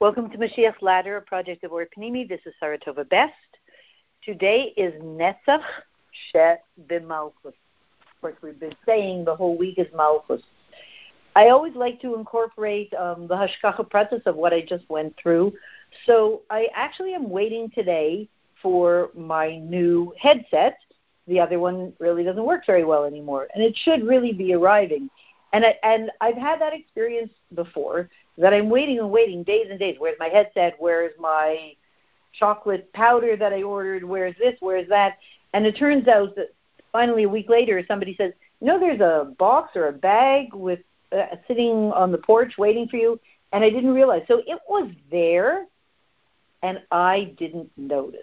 Welcome to Mashiach's Ladder, a project of Or Panimi. This is Saratova Best. Today is Netzach She B'Malchus. Of course, we've been saying the whole week is Malchus. I always like to incorporate um, the Hashgacha process of what I just went through. So I actually am waiting today for my new headset. The other one really doesn't work very well anymore, and it should really be arriving. And I, and I've had that experience before that I'm waiting and waiting days and days. Where's my headset? Where's my chocolate powder that I ordered? Where's this? Where's that? And it turns out that finally a week later, somebody says, "You know, there's a box or a bag with uh, sitting on the porch waiting for you," and I didn't realize. So it was there, and I didn't notice.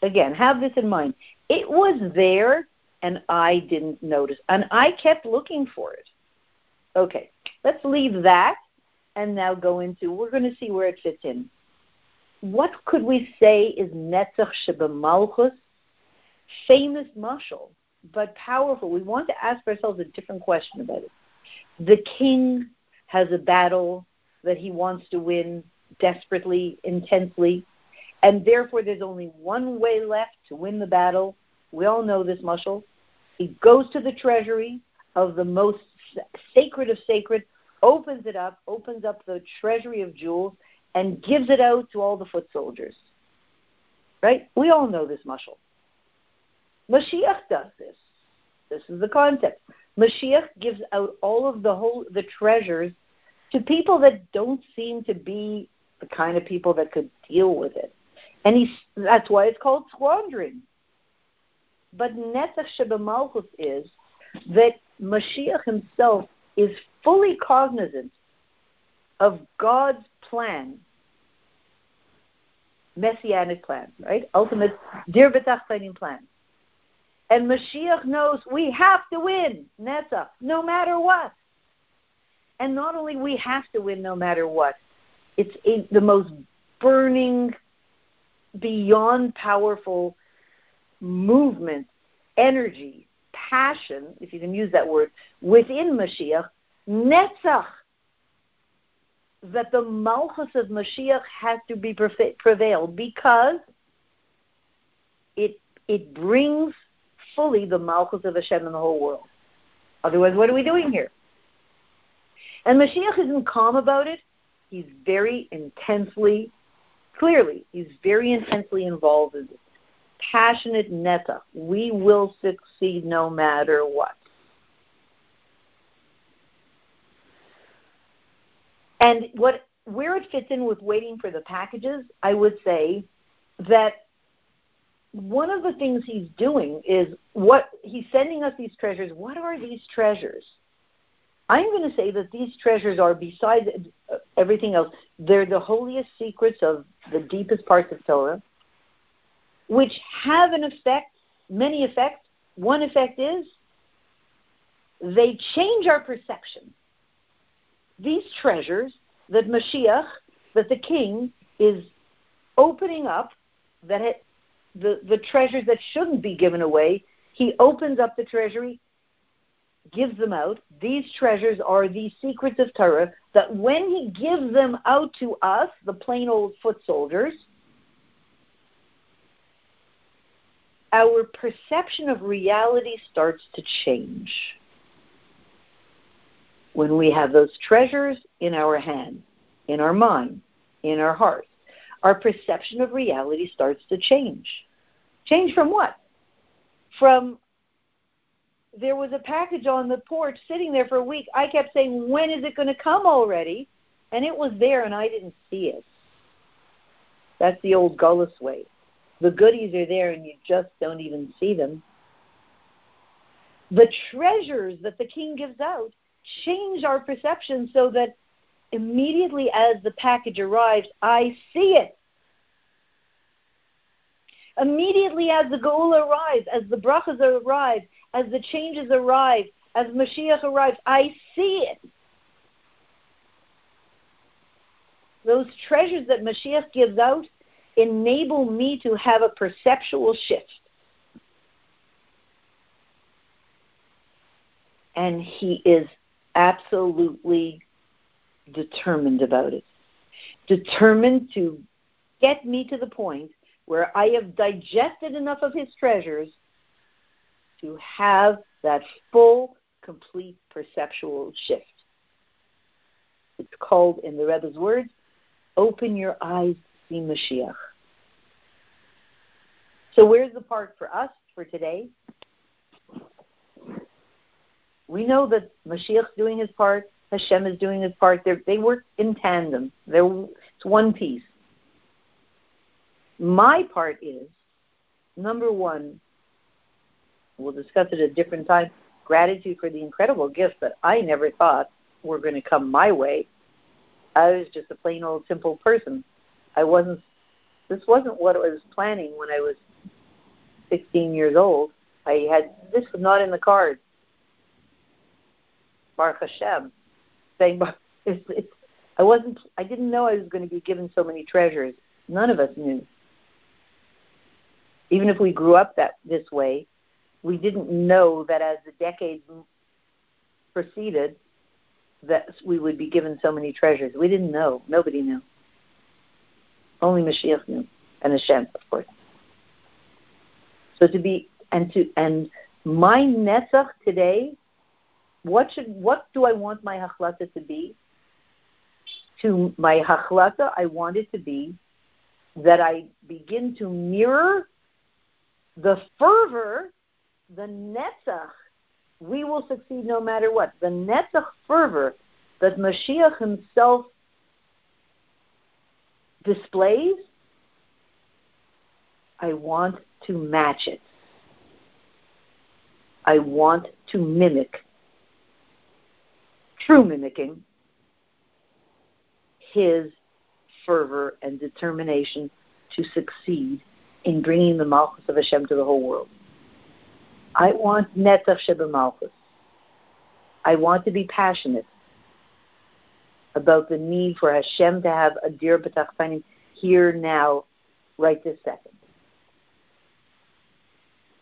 Again, have this in mind. It was there, and I didn't notice, and I kept looking for it. Okay, let's leave that and now go into, we're going to see where it fits in. What could we say is Netzach Shebemalchus? Famous mashal, but powerful. We want to ask ourselves a different question about it. The king has a battle that he wants to win desperately, intensely, and therefore there's only one way left to win the battle. We all know this mashal. He goes to the treasury of the most sacred of sacred, opens it up, opens up the treasury of jewels, and gives it out to all the foot soldiers. Right? We all know this mashal. Mashiach does this. This is the concept. Mashiach gives out all of the whole the treasures to people that don't seem to be the kind of people that could deal with it. And he's, that's why it's called squandering. But Netzach Shebemalchus is that Mashiach himself is fully cognizant of God's plan, messianic plan, right? Ultimate dir plan. And Mashiach knows we have to win, Netzach, no matter what. And not only we have to win no matter what, it's a, the most burning, beyond powerful movement, energy passion, if you can use that word, within Mashiach, netzach, that the malchus of Mashiach has to be prevailed because it it brings fully the malchus of Hashem in the whole world. Otherwise, what are we doing here? And Mashiach isn't calm about it. He's very intensely, clearly, he's very intensely involved in it passionate neta. We will succeed no matter what. And what where it fits in with waiting for the packages, I would say that one of the things he's doing is what he's sending us these treasures. What are these treasures? I'm going to say that these treasures are, besides everything else, they're the holiest secrets of the deepest parts of Torah which have an effect, many effects. One effect is they change our perception. These treasures that Mashiach, that the king is opening up, that it, the, the treasures that shouldn't be given away, he opens up the treasury, gives them out. These treasures are the secrets of Torah that when he gives them out to us, the plain old foot soldiers, our perception of reality starts to change. When we have those treasures in our hand, in our mind, in our heart, our perception of reality starts to change. Change from what? From there was a package on the porch sitting there for a week. I kept saying, When is it going to come already? And it was there and I didn't see it. That's the old Gullus way. The goodies are there and you just don't even see them. The treasures that the king gives out change our perception so that immediately as the package arrives, I see it. Immediately as the goal arrives, as the brachas arrive, as the changes arrive, as Mashiach arrives, I see it. Those treasures that Mashiach gives out enable me to have a perceptual shift. And he is absolutely determined about it. determined to get me to the point where I have digested enough of his treasures to have that full, complete perceptual shift. It's called, in the Rebbe's words, open your eyes to see Mashiach. So where's the part for us for today? We know that Mashiach's doing his part, Hashem is doing his part. They're, they work in tandem. They're, it's one piece. My part is, number one, we'll discuss it at a different time, gratitude for the incredible gifts that I never thought were going to come my way. I was just a plain old simple person. I wasn't, this wasn't what I was planning when I was 16 years old. I had, this was not in the cards. Baruch Hashem. Saying, it's, it's, I wasn't, I didn't know I was going to be given so many treasures. None of us knew. Even if we grew up that this way, we didn't know that as the decades proceeded, that we would be given so many treasures. We didn't know. Nobody knew. Only Mashiach knew, and Hashem, of course. So to be and to and my netzach today, what should what do I want my hachlata to be? To my hachlata, I want it to be that I begin to mirror the fervor, the netzach. We will succeed no matter what. The netzach fervor that Mashiach himself displays, I want to match it. I want to mimic, true mimicking, his fervor and determination to succeed in bringing the Malchus of Hashem to the whole world. I want Netzach Sheba Malchus. I want to be passionate about the need for Hashem to have a Dir B'tachtanim here now, right this second.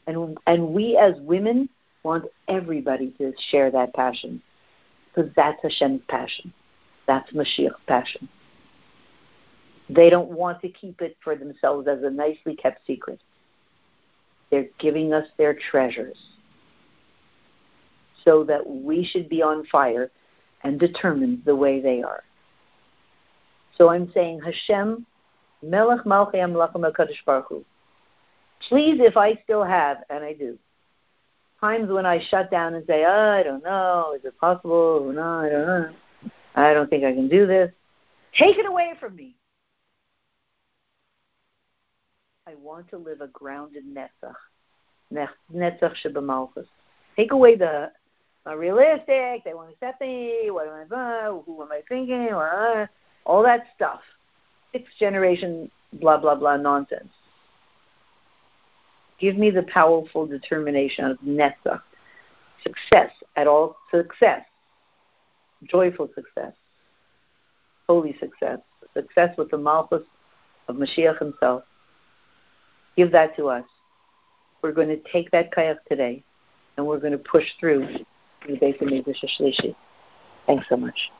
And, and we as women want everybody to share that passion because that's Hashem's passion. That's Mashiach's passion. They don't want to keep it for themselves as a nicely kept secret. They're giving us their treasures so that we should be on fire and determined the way they are. So I'm saying Hashem, Melech Malchei HaMelachim HaKadosh Baruch Hu. Please, if I still have, and I do, times when I shut down and say, oh, I don't know, is it possible? No, I don't know. I don't think I can do this. Take it away from me. I want to live a grounded netzach, netzach shebemalchus. Take away the unrealistic. They won't accept me. What am I? Uh, who am I thinking? Or all that stuff. Sixth generation blah blah blah nonsense. Give me the powerful determination of Netzach. Success at all success. Joyful success. Holy success. Success with the Malchus of Mashiach himself. Give that to us. We're going to take that kayak today and we're going to push through the base of Shlishi. Thanks so much.